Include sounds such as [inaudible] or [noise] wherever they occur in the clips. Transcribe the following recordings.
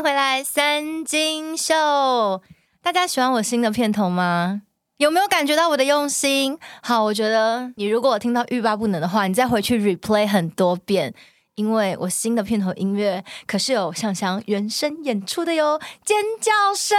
回来，三金秀。大家喜欢我新的片头吗？有没有感觉到我的用心？好，我觉得你如果听到欲罢不能的话，你再回去 replay 很多遍，因为我新的片头音乐可是有翔翔原声演出的哟，尖叫声，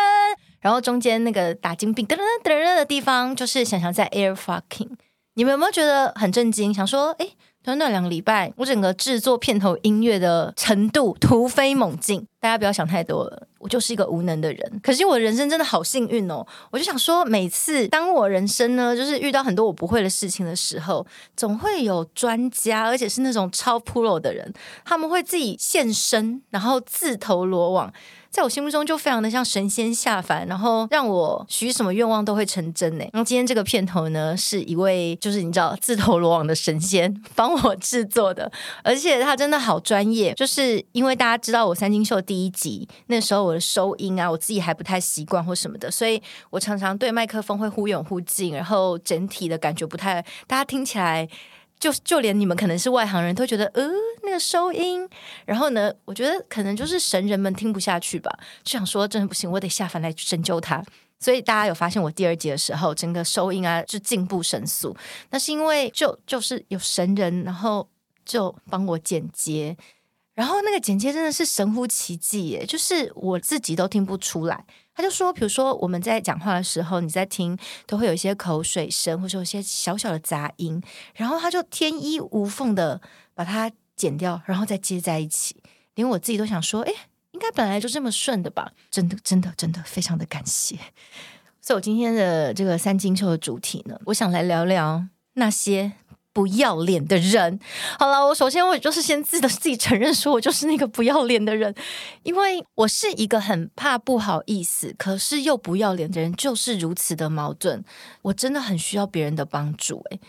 然后中间那个打金币噔噔噔噔的地方，就是翔翔在 air fucking。你们有没有觉得很震惊？想说，诶。短短两个礼拜，我整个制作片头音乐的程度突飞猛进。大家不要想太多了，我就是一个无能的人。可是我人生真的好幸运哦！我就想说，每次当我人生呢，就是遇到很多我不会的事情的时候，总会有专家，而且是那种超 pro 的人，他们会自己现身，然后自投罗网。在我心目中就非常的像神仙下凡，然后让我许什么愿望都会成真呢。然后今天这个片头呢，是一位就是你知道自投罗网的神仙帮我制作的，而且他真的好专业。就是因为大家知道我三金秀第一集那时候我的收音啊，我自己还不太习惯或什么的，所以我常常对麦克风会忽远忽近，然后整体的感觉不太，大家听起来。就就连你们可能是外行人都觉得，呃，那个收音，然后呢，我觉得可能就是神人们听不下去吧，就想说真的不行，我得下凡来拯救他。所以大家有发现我第二集的时候，整个收音啊就进步神速，那是因为就就是有神人，然后就帮我剪接，然后那个剪接真的是神乎其技耶，就是我自己都听不出来。他就说，比如说我们在讲话的时候，你在听都会有一些口水声，或者有些小小的杂音，然后他就天衣无缝的把它剪掉，然后再接在一起，连我自己都想说，哎，应该本来就这么顺的吧？真的，真的，真的，非常的感谢。所以，我今天的这个三金秀的主题呢，我想来聊聊那些。不要脸的人，好了，我首先我就是先自的自己承认，说我就是那个不要脸的人，因为我是一个很怕不好意思，可是又不要脸的人，就是如此的矛盾。我真的很需要别人的帮助，诶，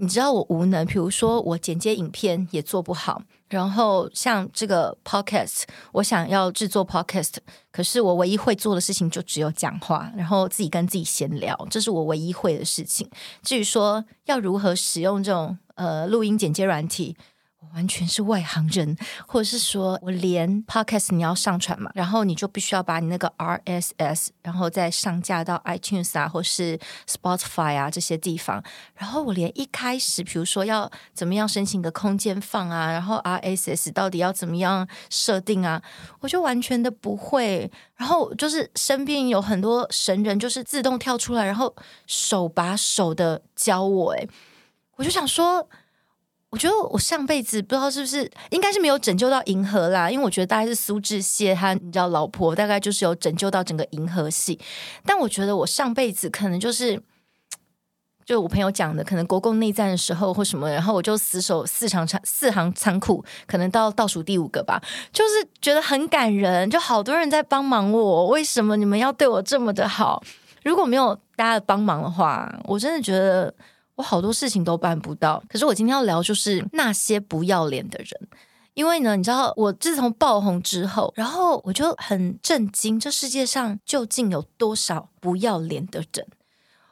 你知道我无能，比如说我剪接影片也做不好。然后像这个 podcast，我想要制作 podcast，可是我唯一会做的事情就只有讲话，然后自己跟自己闲聊，这是我唯一会的事情。至于说要如何使用这种呃录音剪接软体。完全是外行人，或者是说我连 podcast 你要上传嘛，然后你就必须要把你那个 RSS，然后再上架到 iTunes 啊，或是 Spotify 啊这些地方。然后我连一开始，比如说要怎么样申请个空间放啊，然后 RSS 到底要怎么样设定啊，我就完全的不会。然后就是身边有很多神人，就是自动跳出来，然后手把手的教我。诶，我就想说。我觉得我上辈子不知道是不是，应该是没有拯救到银河啦，因为我觉得大概是苏志燮他，你知道老婆大概就是有拯救到整个银河系，但我觉得我上辈子可能就是，就我朋友讲的，可能国共内战的时候或什么，然后我就死守四行仓四行仓库，可能到倒数第五个吧，就是觉得很感人，就好多人在帮忙我，为什么你们要对我这么的好？如果没有大家的帮忙的话，我真的觉得。我好多事情都办不到，可是我今天要聊就是那些不要脸的人，因为呢，你知道我自从爆红之后，然后我就很震惊，这世界上究竟有多少不要脸的人？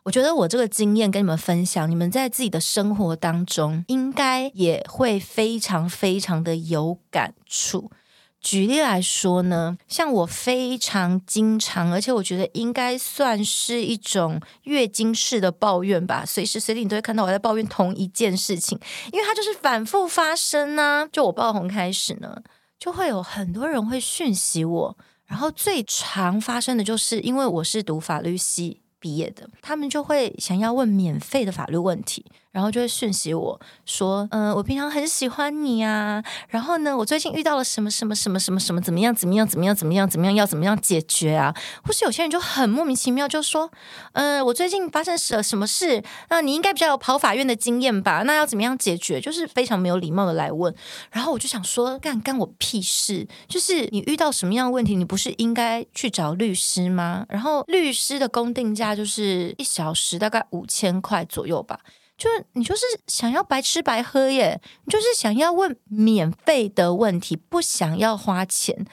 我觉得我这个经验跟你们分享，你们在自己的生活当中应该也会非常非常的有感触。举例来说呢，像我非常经常，而且我觉得应该算是一种月经式的抱怨吧。随时随地你都会看到我在抱怨同一件事情，因为它就是反复发生呢。就我爆红开始呢，就会有很多人会讯息我，然后最常发生的就是因为我是读法律系毕业的，他们就会想要问免费的法律问题。然后就会讯息我说，嗯、我平常很喜欢你啊，然后呢，我最近遇到了什么什么什么什么什么怎么样怎么样怎么样怎么样怎么样要怎么样解决啊？或是有些人就很莫名其妙就说，嗯、我最近发生了什么事？那你应该比较有跑法院的经验吧？那要怎么样解决？就是非常没有礼貌的来问。然后我就想说，干干我屁事？就是你遇到什么样的问题，你不是应该去找律师吗？然后律师的公定价就是一小时大概五千块左右吧。就你就是想要白吃白喝耶，你就是想要问免费的问题，不想要花钱。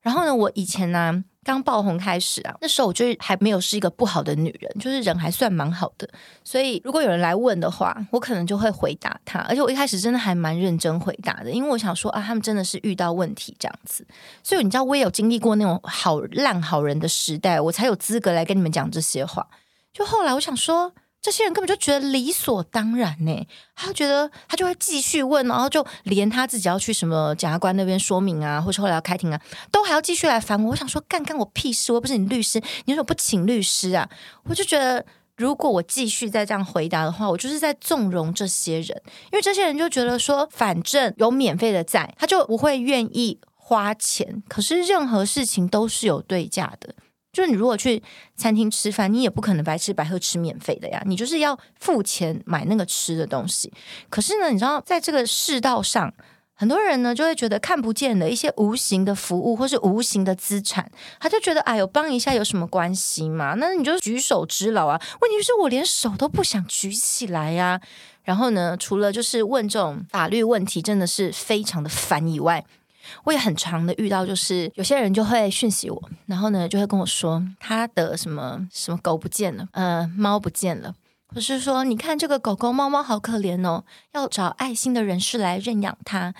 然后呢，我以前呢、刚爆红开始啊，那时候我就还没有是一个不好的女人，就是人还算蛮好的。所以如果有人来问的话，我可能就会回答他。而且我一开始真的还蛮认真回答的，因为我想说啊，他们真的是遇到问题这样子。所以你知道，我也有经历过那种好烂好人的时代，我才有资格来跟你们讲这些话。就后来我想说。这些人根本就觉得理所当然呢，他觉得他就会继续问，然后就连他自己要去什么检察官那边说明啊，或者后来要开庭啊，都还要继续来烦我。我想说，干干我屁事！我又不是你律师，你为什么不请律师啊？我就觉得，如果我继续再这样回答的话，我就是在纵容这些人，因为这些人就觉得说，反正有免费的在，他就不会愿意花钱。可是任何事情都是有对价的。就是你如果去餐厅吃饭，你也不可能白吃白喝吃免费的呀，你就是要付钱买那个吃的东西。可是呢，你知道在这个世道上，很多人呢就会觉得看不见的一些无形的服务或是无形的资产，他就觉得哎呦帮一下有什么关系嘛？那你就举手之劳啊。问题是我连手都不想举起来呀。然后呢，除了就是问这种法律问题，真的是非常的烦以外。我也很常的遇到，就是有些人就会讯息我，然后呢就会跟我说他的什么什么狗不见了，呃，猫不见了，或是说你看这个狗狗猫猫好可怜哦，要找爱心的人士来认养它。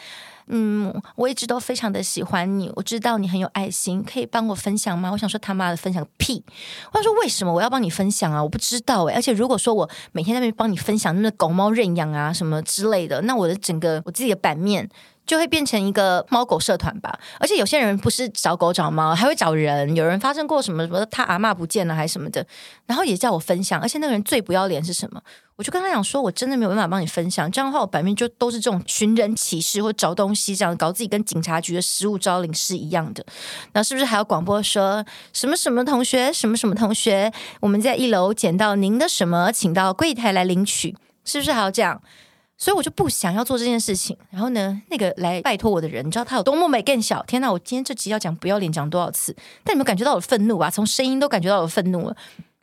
嗯，我一直都非常的喜欢你，我知道你很有爱心，可以帮我分享吗？我想说他妈的分享个屁！我想说为什么我要帮你分享啊？我不知道诶。而且如果说我每天在那边帮你分享那个狗猫认养啊什么之类的，那我的整个我自己的版面。就会变成一个猫狗社团吧，而且有些人不是找狗找猫，还会找人。有人发生过什么什么，他阿嬷不见了还是什么的，然后也叫我分享。而且那个人最不要脸是什么？我就跟他讲说，我真的没有办法帮你分享。这样的话，我版面就都是这种寻人启事或找东西，这样搞自己跟警察局的失物招领是一样的。那是不是还要广播说什么什么同学，什么什么同学，我们在一楼捡到您的什么，请到柜台来领取？是不是还要这样？所以我就不想要做这件事情。然后呢，那个来拜托我的人，你知道他有多么美更小？天哪！我今天这集要讲不要脸讲多少次？但你们感觉到我愤怒啊？从声音都感觉到我愤怒了。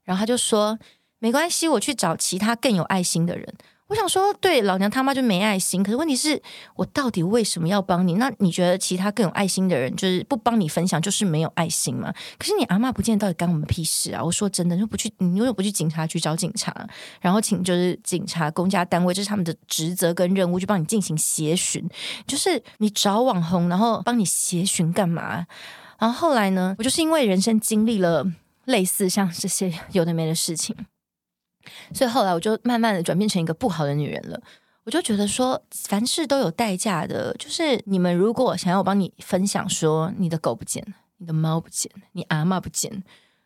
然后他就说：“没关系，我去找其他更有爱心的人。”我想说，对老娘他妈就没爱心。可是问题是我到底为什么要帮你？那你觉得其他更有爱心的人，就是不帮你分享，就是没有爱心吗？可是你阿嬷不见，到底干我们屁事啊？我说真的，就不去，你为什么不去警察局找警察，然后请就是警察公家单位，这是他们的职责跟任务，去帮你进行协寻。就是你找网红，然后帮你协寻干嘛？然后后来呢，我就是因为人生经历了类似像这些有的没的事情。所以后来我就慢慢的转变成一个不好的女人了。我就觉得说，凡事都有代价的。就是你们如果想要我帮你分享，说你的狗不见了，你的猫不见了，你阿嬷不见了，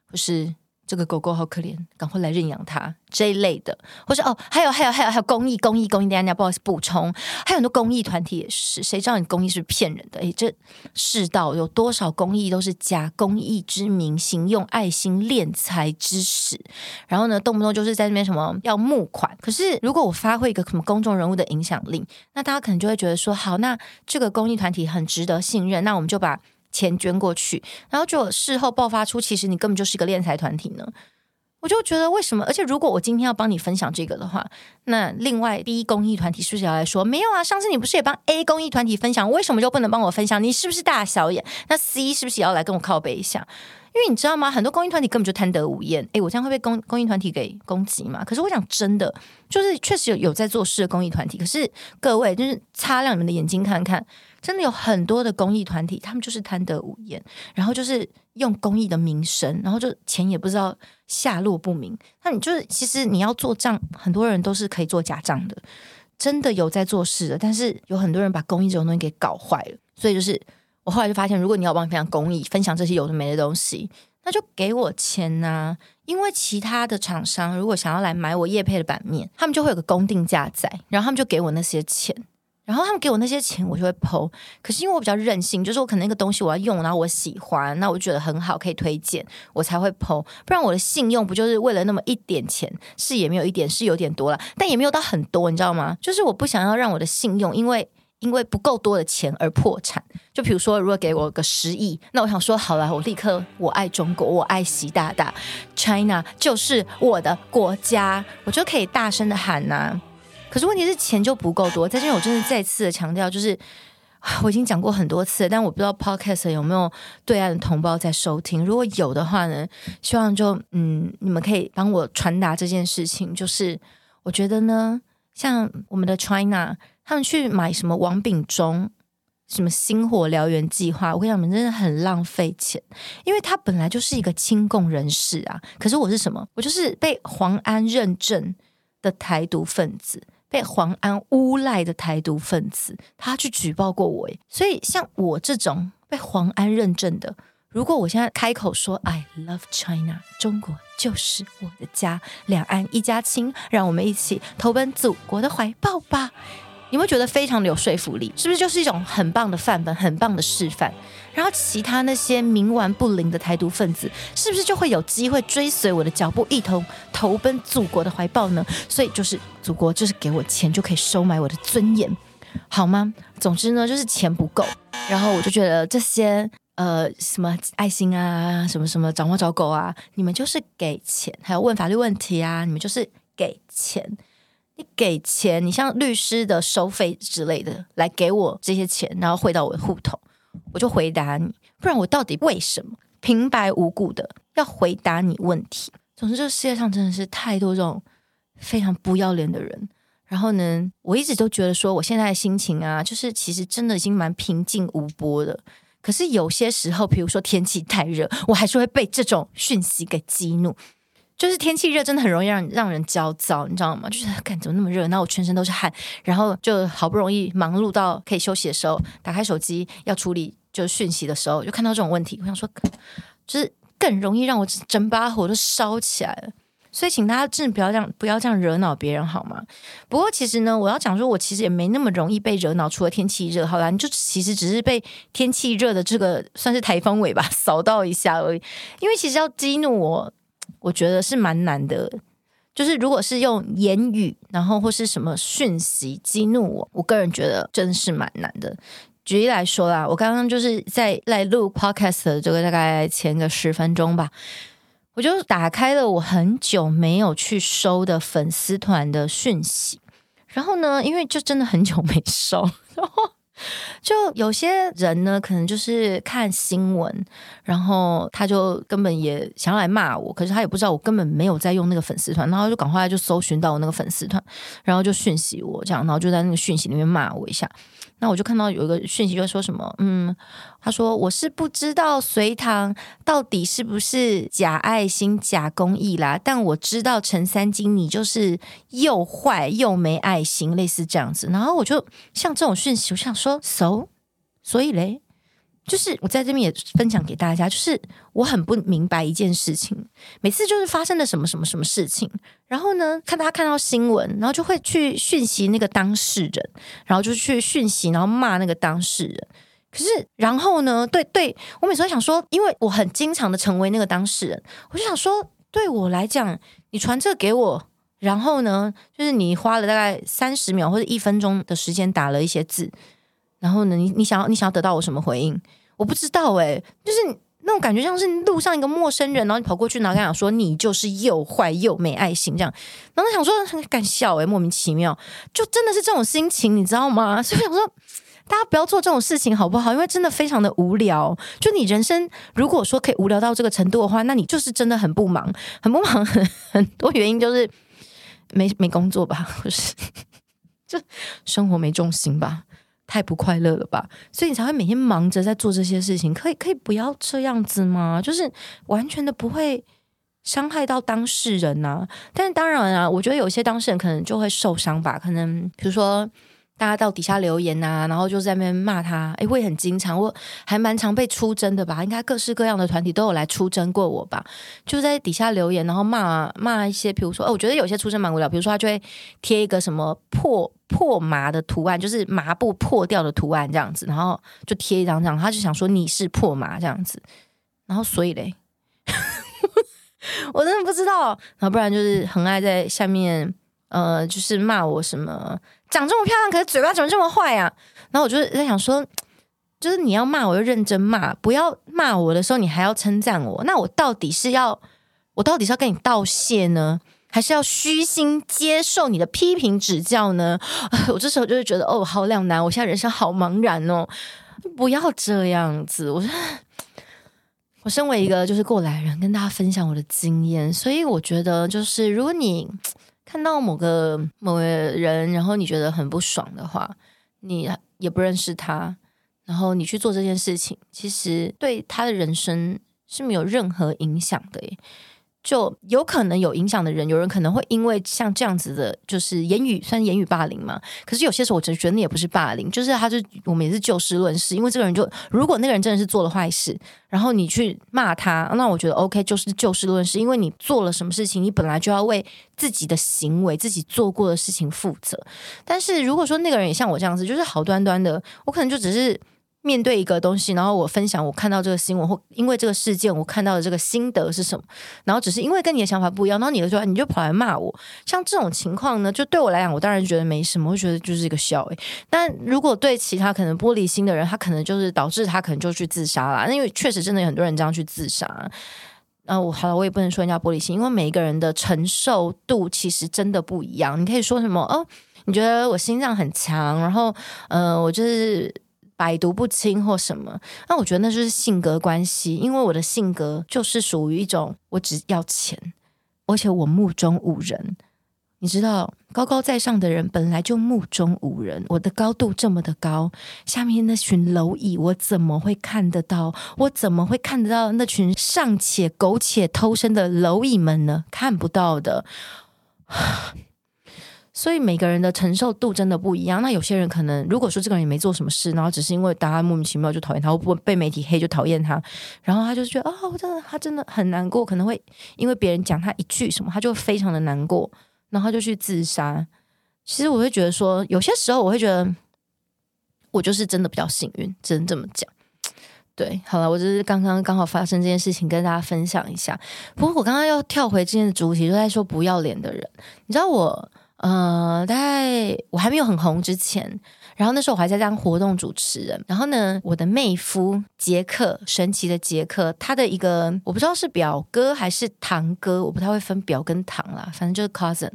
不是。这个狗狗好可怜，赶快来认养它这一类的，或者哦，还有还有还有还有公益公益公益，大家不好意思补充，还有很多公益团体也是，谁知道你公益是骗人的？诶，这世道有多少公益都是假公益之名，行用爱心敛财之实，然后呢，动不动就是在那边什么要募款。可是如果我发挥一个什么公众人物的影响力，那大家可能就会觉得说，好，那这个公益团体很值得信任，那我们就把。钱捐过去，然后就事后爆发出，其实你根本就是一个敛财团体呢。我就觉得为什么？而且如果我今天要帮你分享这个的话，那另外 B 公益团体是不是要来说没有啊？上次你不是也帮 A 公益团体分享，为什么就不能帮我分享？你是不是大小眼？那 C 是不是也要来跟我靠背一下？因为你知道吗？很多公益团体根本就贪得无厌。诶，我这样会被公公益团体给攻击吗？可是我想真的，就是确实有有在做事的公益团体。可是各位，就是擦亮你们的眼睛看看。真的有很多的公益团体，他们就是贪得无厌，然后就是用公益的名声，然后就钱也不知道下落不明。那你就是其实你要做账，很多人都是可以做假账的，真的有在做事的，但是有很多人把公益这种东西给搞坏了。所以就是我后来就发现，如果你要帮你分享公益，分享这些有的没的东西，那就给我钱呐、因为其他的厂商如果想要来买我业配的版面，他们就会有个公定价在，然后他们就给我那些钱。然后他们给我那些钱，我就会剖。可是因为我比较任性，就是我可能那个东西我要用，然后我喜欢，那我觉得很好，可以推荐，我才会剖。不然我的信用不就是为了那么一点钱？是也没有一点，是有点多了，但也没有到很多，你知道吗？就是我不想要让我的信用因为因为不够多的钱而破产。就比如说，如果给我个十亿，那我想说好了，我立刻我爱中国，我爱习大大，China 就是我的国家，我就可以大声的喊呐、可是问题是钱就不够多，在这边我真的再次的强调，就是 [sighs] 我已经讲过很多次，但我不知道 Podcast 有没有对岸的同胞在收听。如果有的话呢，希望就嗯，你们可以帮我传达这件事情。就是我觉得呢，像我们的 China，他们去买什么王炳忠。什么星火燎原计划？我跟你讲，你们真的很浪费钱，因为他本来就是一个亲共人士啊。可是我是什么？我就是被黄安认证的台独分子，被黄安诬赖的台独分子，他去举报过我。所以像我这种被黄安认证的，如果我现在开口说 I love China，中国就是我的家，两岸一家亲，让我们一起投奔祖国的怀抱吧。你会觉得非常的有说服力，是不是就是一种很棒的范本、很棒的示范？然后其他那些冥顽不灵的台独分子，是不是就会有机会追随我的脚步，一同投奔祖国的怀抱呢？所以就是祖国就是给我钱就可以收买我的尊严，好吗？总之呢，就是钱不够，然后我就觉得这些呃什么爱心啊，什么什么找猫找狗啊，你们就是给钱，还有问法律问题啊，你们就是给钱。你给钱，你像律师的收费之类的，来给我这些钱，然后汇到我的户头，我就回答你。不然我到底为什么平白无故的要回答你问题？总之，这个世界上真的是太多这种非常不要脸的人。然后呢，我一直都觉得说，我现在的心情啊，就是其实真的已经蛮平静无波的。可是有些时候，比如说天气太热，我还是会被这种讯息给激怒。就是天气热，真的很容易让让人焦躁，你知道吗？就是感怎么那么热？那我全身都是汗，然后就好不容易忙碌到可以休息的时候，打开手机要处理就讯息的时候，就看到这种问题，我想说，就是更容易让我整把火都烧起来了。所以，请大家真的不要这样，不要这样惹恼别人好吗？不过，其实呢，我要讲说，我其实也没那么容易被惹恼，除了天气热，好啦，你就其实只是被天气热的这个算是台风尾巴 [laughs] 扫到一下而已。因为其实要激怒我。我觉得是蛮难的，就是如果是用言语，然后或是什么讯息激怒我，我个人觉得真是蛮难的。举例来说啦，我刚刚就是在来录 podcast 的这个大概前个十分钟吧，我就打开了我很久没有去收的粉丝团的讯息，然后呢，因为就真的很久没收，[laughs] 然后。就有些人呢，可能就是看新闻，然后他就根本也想要来骂我，可是他也不知道我根本没有在用那个粉丝团，然后就赶快就搜寻到我那个粉丝团，然后就讯息我这样，然后就在那个讯息里面骂我一下。那我就看到有一个讯息，就说什么，嗯，他说我是不知道隋唐到底是不是假爱心、假公益啦，但我知道陈三金你就是又坏又没爱心，类似这样子。然后我就像这种讯息，我想说，so，所以嘞。就是我在这边也分享给大家，就是我很不明白一件事情，每次就是发生了什么什么什么事情，然后呢，看大家看到新闻，然后就会去讯息那个当事人，然后就去讯息，然后骂那个当事人。可是，然后呢，对对，我每次都想说，因为我很经常的成为那个当事人，我就想说，对我来讲，你传这个给我，然后呢，就是你花了大概三十秒或者一分钟的时间打了一些字。然后呢，你你想要你想要得到我什么回应？我不知道哎、就是那种感觉像是路上一个陌生人，然后你跑过去，然后跟他说你就是又坏又没爱心这样，然后他想说很敢笑哎、莫名其妙，就真的是这种心情，你知道吗？[laughs] 所以我想说，大家不要做这种事情好不好？因为真的非常的无聊。就你人生如果说可以无聊到这个程度的话，那你就是真的很不忙，很不忙，[laughs] 很很多原因就是没没工作吧，或是 [laughs] 就生活没重心吧。太不快乐了吧，所以你才会每天忙着在做这些事情。可以可以不要这样子吗？就是完全的不会伤害到当事人呐、啊。但是当然啊，我觉得有些当事人可能就会受伤吧。可能比如说。大家到底下留言呐、啊，然后就在那边骂他，哎，我也很经常，我还蛮常被出征的吧？应该各式各样的团体都有来出征过我吧？就在底下留言，然后骂骂一些，比如说，哦，我觉得有些出征蛮无聊，比如说他就会贴一个什么破破麻的图案，就是麻布破掉的图案这样子，然后就贴一张这样，他就想说你是破麻这样子，然后所以嘞，[laughs] 我真的不知道，然后不然就是很爱在下面。呃，就是骂我什么长这么漂亮，可是嘴巴怎么这么坏啊？然后我就在想说，就是你要骂我就认真骂，不要骂我的时候你还要称赞我，那我到底是要我到底是要跟你道谢呢，还是要虚心接受你的批评指教呢？[laughs] 我这时候就会觉得，哦，好两难，我现在人生好茫然哦。不要这样子，我说我身为一个就是过来人，跟大家分享我的经验，所以我觉得就是如果你看到某个某个人，然后你觉得很不爽的话，你也不认识他。然后你去做这件事情，其实对他的人生是没有任何影响的耶。就有可能有影响的人，有人可能会因为像这样子的，就是言语算言语霸凌嘛。可是有些时候，我真觉得那也不是霸凌，就是他就我们也是就事论事。因为这个人就如果那个人真的是做了坏事，然后你去骂他，那我觉得 OK，就是就事论事。因为你做了什么事情，你本来就要为自己的行为、自己做过的事情负责。但是如果说那个人也像我这样子，就是好端端的，我可能就只是。面对一个东西，然后我分享我看到这个新闻，或因为这个事件我看到的这个心得是什么，然后只是因为跟你的想法不一样，然后你就说你就跑来骂我，像这种情况呢，就对我来讲，我当然觉得没什么，我觉得就是一个笑诶。但如果对其他可能玻璃心的人，他可能就是导致他可能就去自杀了，因为确实真的有很多人这样去自杀。啊，我好了，我也不能说人家玻璃心，因为每一个人的承受度其实真的不一样。你可以说什么哦？你觉得我心脏很强，然后呃，我就是。百毒不侵或什么，那我觉得那就是性格关系，因为我的性格就是属于一种我只要钱，而且我目中无人。你知道，高高在上的人本来就目中无人，我的高度这么的高，下面那群蝼蚁，我怎么会看得到？我怎么会看得到那群尚且苟且偷生的蝼蚁们呢？看不到的。[sighs] 所以每个人的承受度真的不一样。那有些人可能，如果说这个人也没做什么事，然后只是因为大家莫名其妙就讨厌他，或不被媒体黑就讨厌他，然后他就觉得哦，真的他真的很难过，可能会因为别人讲他一句什么，他就非常的难过，然后他就去自杀。其实我会觉得说，有些时候我会觉得，我就是真的比较幸运，只能这么讲。对，好了，我就是刚刚刚好发生这件事情，跟大家分享一下。不过我刚刚要跳回今天的主题，就在说不要脸的人，你知道我。呃，大概我还没有很红之前，然后那时候我还在当活动主持人。然后呢，我的妹夫杰克，神奇的杰克，他的一个我不知道是表哥还是堂哥，我不太会分表跟堂啦，反正就是 cousin。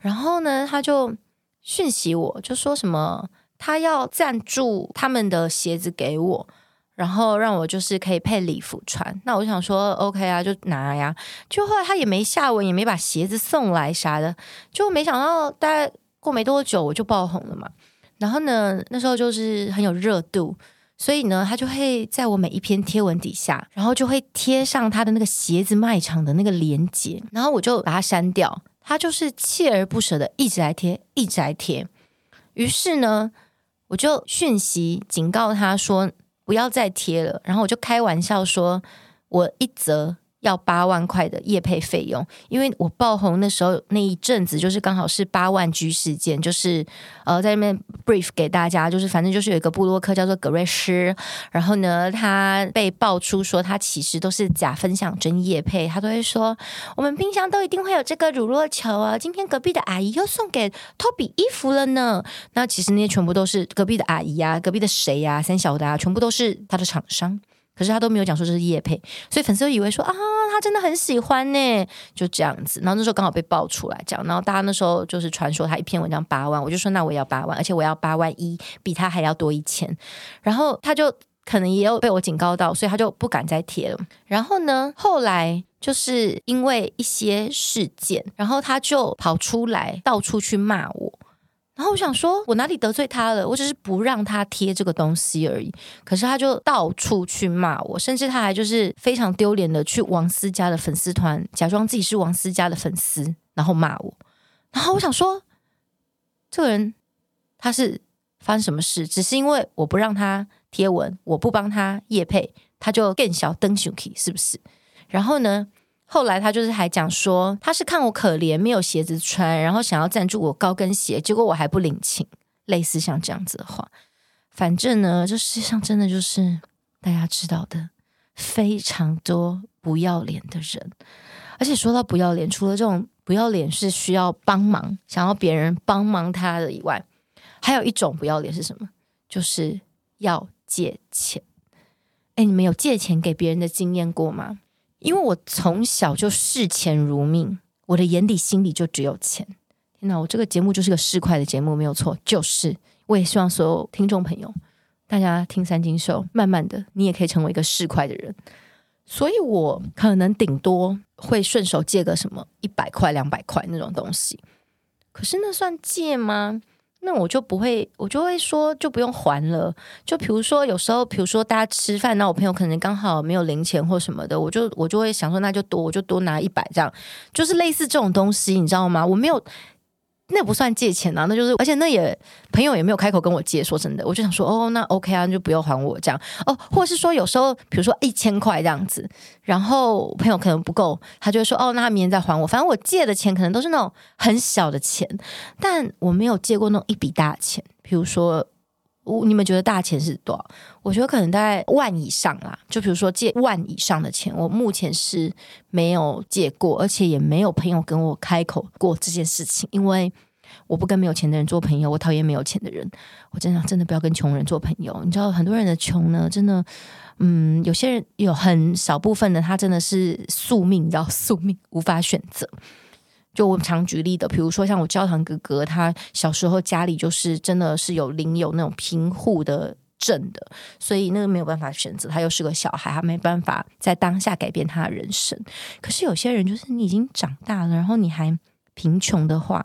然后呢，他就讯息我，就说什么他要赞助他们的鞋子给我。然后让我就是可以配礼服穿，那我想说 OK 啊，就拿呀。就后来他也没下文，也没把鞋子送来啥的，就没想到大概过没多久我就爆红了嘛。然后呢，那时候就是很有热度，所以呢，他就会在我每一篇贴文底下，然后就会贴上他的那个鞋子卖场的那个链接，然后我就把它删掉。他就是锲而不舍的一直来贴，一直来贴。于是呢，我就讯息警告他说。不要再贴了，然后我就开玩笑说，我一折。要八万块的业配费用，因为我爆红那时候那一阵子，就是刚好是八万 G 事件，就是呃在那边 brief 给大家，就是反正就是有一个部落客叫做格瑞诗，然后呢他被爆出说他其实都是假分享真业配，他都会说我们冰箱都一定会有这个乳酪球啊，今天隔壁的阿姨又送给 Toby 衣服了呢。那其实那些全部都是隔壁的阿姨啊，隔壁的谁呀、啊，三小的啊，全部都是他的厂商。可是他都没有讲说这是叶配，所以粉丝都以为说啊，他真的很喜欢呢，就这样子。然后那时候刚好被爆出来这样，然后大家那时候就是传说他一篇文章八万，我就说那我也要八万，而且我要八万一，比他还要多一千。然后他就可能也有被我警告到，所以他就不敢再贴了。然后呢，后来就是因为一些事件，然后他就跑出来到处去骂我。然后我想说，我哪里得罪他了？我只是不让他贴这个东西而已。可是他就到处去骂我，甚至他还就是非常丢脸的去王思佳的粉丝团，假装自己是王思佳的粉丝，然后骂我。然后我想说，这个人他是发生什么事？只是因为我不让他贴文，我不帮他业配，他就更小登熊 key 是不是？然后呢？后来他就是还讲说，他是看我可怜没有鞋子穿，然后想要赞助我高跟鞋，结果我还不领情，类似像这样子的话。反正呢，这世界上真的就是大家知道的非常多不要脸的人，而且说到不要脸，除了这种不要脸是需要帮忙，想要别人帮忙他的以外，还有一种不要脸是什么？就是要借钱。哎，你们有借钱给别人的经验过吗？因为我从小就视钱如命，我的眼里心里就只有钱。天哪，我这个节目就是个市侩的节目，没有错，就是。我也希望所有听众朋友，大家听三金秀，慢慢的，你也可以成为一个市侩的人。所以我可能顶多会顺手借个什么一百块、两百块那种东西，可是那算借吗？那我就不会，我就会说就不用还了。就比如说有时候，比如说大家吃饭，那我朋友可能刚好没有零钱或什么的，我就我就会想说，那就多，我就多拿一百这样，就是类似这种东西，你知道吗？我没有。那不算借钱啊，那就是，而且那也朋友也没有开口跟我借。说真的，我就想说，哦，那 OK 啊，就不要还我这样哦，或是说有时候，比如说一千块这样子，然后朋友可能不够，他就会说，哦，那他明天再还我。反正我借的钱可能都是那种很小的钱，但我没有借过那种一笔大钱，比如说。我你们觉得大钱是多少？我觉得可能大概万以上啦。就比如说借万以上的钱，我目前是没有借过，而且也没有朋友跟我开口过这件事情。因为我不跟没有钱的人做朋友，我讨厌没有钱的人。我真的真的不要跟穷人做朋友。你知道很多人的穷呢，真的，嗯，有些人有很少部分的他真的是宿命，你知道宿命无法选择。就我常举例的，比如说像我焦糖哥哥，他小时候家里就是真的是有领有那种贫户的证的，所以那个没有办法选择。他又是个小孩，他没办法在当下改变他的人生。可是有些人就是你已经长大了，然后你还贫穷的话，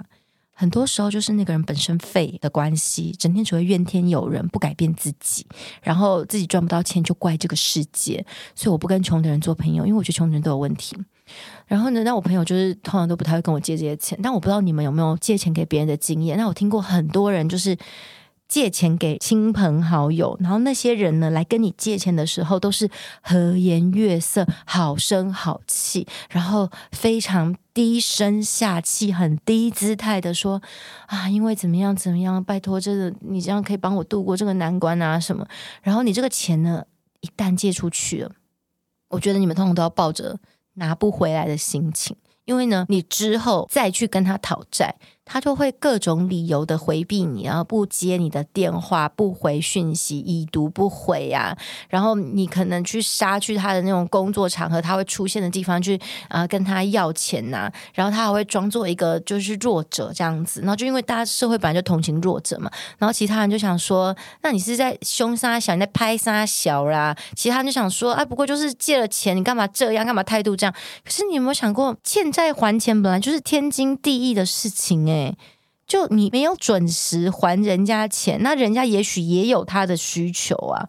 很多时候就是那个人本身废的关系，整天只会怨天尤人，不改变自己，然后自己赚不到钱就怪这个世界。所以我不跟穷的人做朋友，因为我觉得穷人都有问题。然后呢，那我朋友就是通常都不太会跟我借这些钱，但我不知道你们有没有借钱给别人的经验。那我听过很多人就是借钱给亲朋好友，然后那些人呢来跟你借钱的时候都是和颜悦色、好声好气，然后非常低声下气、很低姿态的说啊，因为怎么样怎么样，拜托这个你这样可以帮我度过这个难关啊什么。然后你这个钱呢，一旦借出去了，我觉得你们通常都要抱着。拿不回来的心情，因为呢，你之后再去跟他讨债。他就会各种理由的回避你，然后不接你的电话，不回讯息，已读不回呀、啊。然后你可能去杀去他的那种工作场合，他会出现的地方去啊、呃、跟他要钱呐、然后他还会装作一个就是弱者这样子。然后就因为大家社会本来就同情弱者嘛。然后其他人就想说，那你是在凶杀小，你在拍杀小啦。其他人就想说，哎，不过就是借了钱，你干嘛这样？干嘛态度这样？可是你有没有想过，欠债还钱本来就是天经地义的事情哎、欸。就你没有准时还人家钱，那人家也许也有他的需求啊，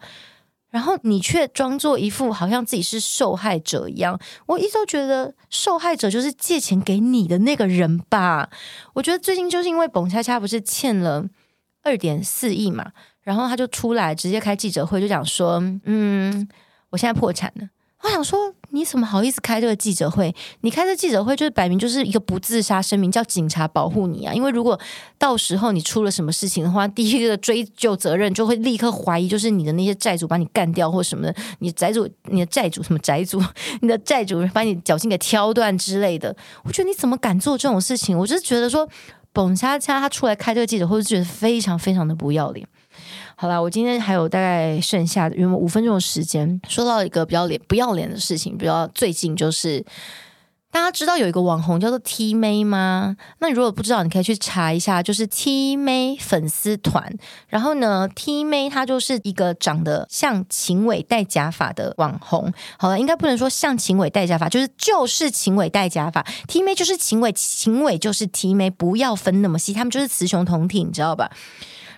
然后你却装作一副好像自己是受害者一样。我一直都觉得受害者就是借钱给你的那个人吧。我觉得最近就是因为董恰恰不是欠了二点四亿嘛，然后他就出来直接开记者会，就讲说，嗯，我现在破产了。我想说，你怎么好意思开这个记者会？你开这记者会就是摆明就是一个不自杀声明，叫警察保护你啊！因为如果到时候你出了什么事情的话，第一个追究责任就会立刻怀疑就是你的那些债主把你干掉或什么的，你债主、你的债主什么债主、[laughs] 你的债主把你脚筋给挑断之类的。我觉得你怎么敢做这种事情？我就是觉得说，蹦恰恰他出来开这个记者会，就觉得非常非常的不要脸。好啦，我今天还有大概剩下的，因为五分钟的时间，说到一个比较脸不要脸的事情，比较最近就是大家知道有一个网红叫做 T 妹吗？那你如果不知道，你可以去查一下，就是 T 妹粉丝团。然后呢，T 妹她就是一个长得像秦伟戴假发的网红。好了，应该不能说像秦伟戴假发，就是就是秦伟戴假发。T 妹就是秦伟，秦伟就是 T 妹，不要分那么细，他们就是雌雄同体，你知道吧？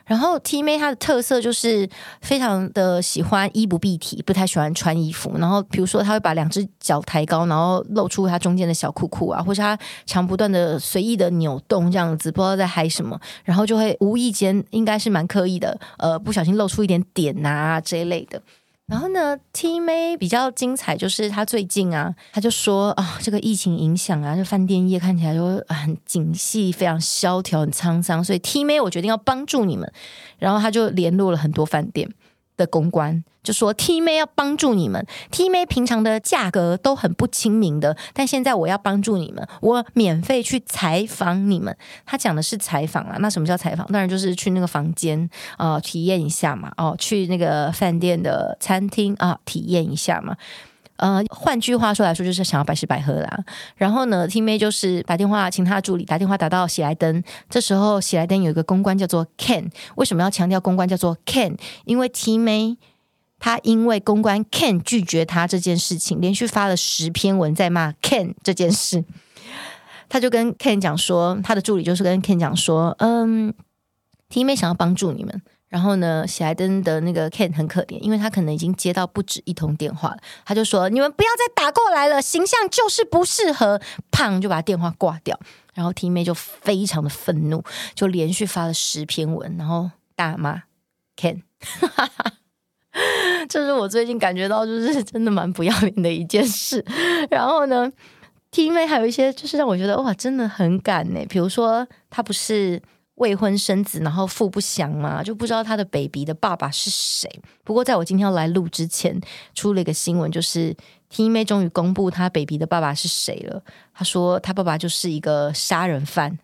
然后 T 妹她的特色就是非常的喜欢衣不蔽体，不太喜欢穿衣服。然后比如说，她会把两只脚抬高，然后露出她中间的小裤裤啊，或是她常不断的随意的扭动这样子，不知道在嗨什么。然后就会无意间，应该是蛮刻意的，呃，不小心露出一点点啊这一类的。然后呢，T 妹比较精彩，就是他最近啊，他就说啊、哦，这个疫情影响啊，就饭店业看起来就很景气，非常萧条，很沧桑，所以 T 妹我决定要帮助你们，然后他就联络了很多饭店。的公关就说：“T 妹要帮助你们，T 妹平常的价格都很不亲民的，但现在我要帮助你们，我免费去采访你们。”他讲的是采访啊，那什么叫采访？当然就是去那个房间啊、体验一下嘛。哦，去那个饭店的餐厅啊，体验一下嘛。呃，换句话说来说，就是想要百吃百喝啦。然后呢，T 妹就是打电话请他的助理打电话打到喜来登。这时候喜来登有一个公关叫做 Ken。为什么要强调公关叫做 Ken？因为 T 妹她因为公关 Ken 拒绝她这件事情，连续发了十篇文在骂 Ken 这件事。他就跟 Ken 讲说，他的助理就是跟 Ken 讲说，嗯，T 妹想要帮助你们。然后呢，喜来登的那个 Ken 很可怜，因为他可能已经接到不止一通电话了。他就说：“你们不要再打过来了，形象就是不适合。”胖，就把电话挂掉。然后 T 妹就非常的愤怒，就连续发了十篇文，然后大骂 Ken。这是我最近感觉到就是真的蛮不要脸的一件事。然后呢，T 妹还有一些就是让我觉得哇，真的很敢呢。比如说，他不是。未婚生子，然后父不详嘛，就不知道他的 baby 的爸爸是谁。不过，在我今天要来录之前，出了一个新闻，就是 T 妹终于公布他 baby 的爸爸是谁了。他说，他爸爸就是一个杀人犯，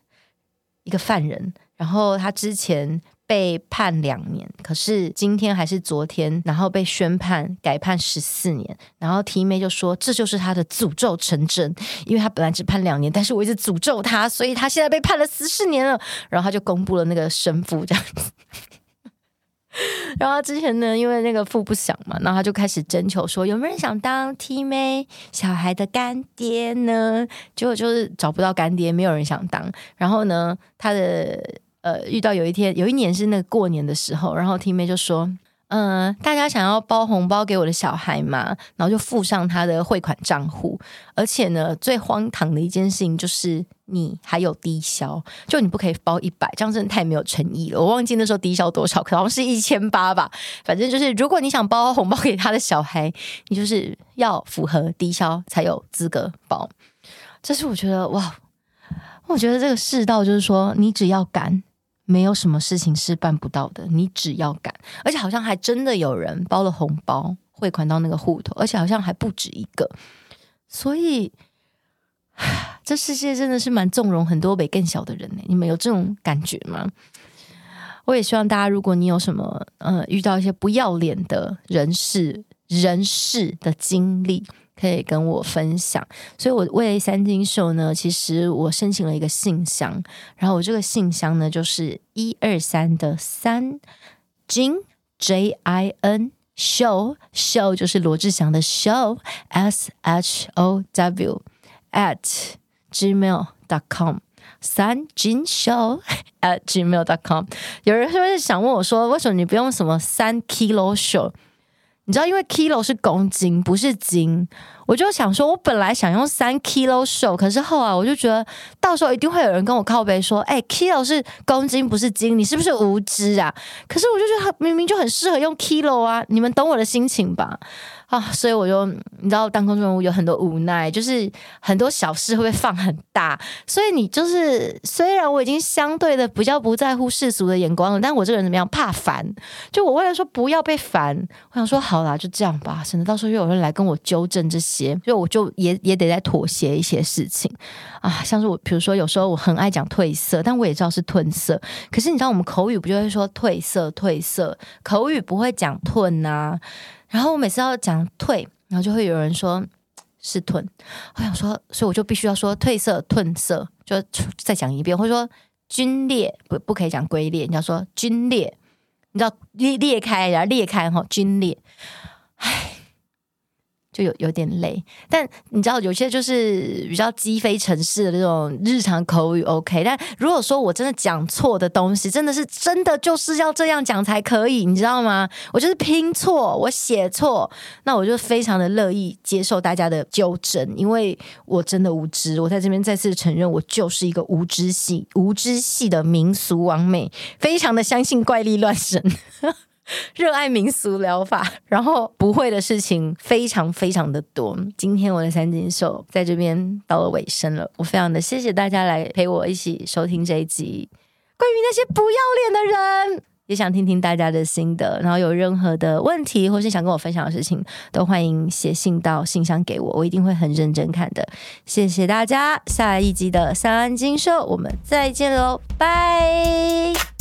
一个犯人。然后他之前。被判两年，可是今天还是昨天，然后被宣判改判十四年。然后 T 妹就说：“这就是他的诅咒成真，因为他本来只判两年，但是我一直诅咒他，所以他现在被判了十四年了。”然后他就公布了那个生父这样子。然后之前呢，因为那个父不想嘛，然后他就开始征求说有没有人想当 T 妹小孩的干爹呢？结果就是找不到干爹，没有人想当。然后呢，他的。呃，遇到有一天，有一年是那个过年的时候，然后 T 妹就说：“嗯、大家想要包红包给我的小孩嘛？”然后就附上他的汇款账户，而且呢，最荒唐的一件事情就是你还有低消，就你不可以包一百，这样真的太没有诚意了。我忘记那时候低消多少，可能是一千八吧。反正就是，如果你想包红包给他的小孩，你就是要符合低消才有资格包。这是我觉得哇，我觉得这个世道就是说，你只要敢。没有什么事情是办不到的，你只要敢，而且好像还真的有人包了红包汇款到那个户头，而且好像还不止一个，所以 [sighs] 这世界真的是蛮纵容很多比更小的人呢。你们有这种感觉吗？我也希望大家，如果你有什么呃遇到一些不要脸的人事人事的经历。可以跟我分享，所以我为三金秀呢，其实我申请了一个信箱，然后我这个信箱呢就是一二三的三金 J I N show show 就是罗志祥的 show S H O W at gmail dot com 三金秀 at gmail dot com 有人是不是想问我说，为什么你不用什么三 kilo show？你知道，因为 kilo 是公斤，不是斤。我就想说，我本来想用三 kilo show，可是后来我就觉得，到时候一定会有人跟我靠背说：“哎、，kilo 是公斤，不是斤，你是不是无知啊？”可是我就觉得他，明明就很适合用 kilo 啊！你们懂我的心情吧？啊，所以我就你知道，当公众人物有很多无奈，就是很多小事会被放很大。所以你就是，虽然我已经相对的比较不在乎世俗的眼光了，但我这个人怎么样？怕烦。就我为了说不要被烦，我想说好啦，就这样吧，省得到时候又有人来跟我纠正这些，所以我就也也得再妥协一些事情啊。像是我，比如说有时候我很爱讲褪色，但我也知道是褪色。可是你知道我们口语不就会说褪色褪色，口语不会讲褪啊。然后我每次要讲褪，然后就会有人说是褪，我想说，所以我就必须要说褪色、褪色，就再讲一遍，或者说龟裂不不可以讲龟裂，你要说龟裂，你知道裂裂开然后裂开哈，龟裂，唉。就有有点累，但你知道有些就是比较鸡飞城市的那种日常口语 OK，但如果说我真的讲错的东西，真的是真的就是要这样讲才可以，你知道吗？我就是拼错，我写错，那我就非常的乐意接受大家的纠正，因为我真的无知，我在这边再次承认，我就是一个无知系无知系的民俗王美，非常的相信怪力乱神。[laughs] 热爱民俗疗法，然后不会的事情非常非常的多。今天我的三金秀在这边到了尾声了，我非常的谢谢大家来陪我一起收听这一集关于那些不要脸的人，也想听听大家的心得。然后有任何的问题或是想跟我分享的事情，都欢迎写信到信箱给我，我一定会很认真看的。谢谢大家，下一集的三金秀我们再见喽，拜。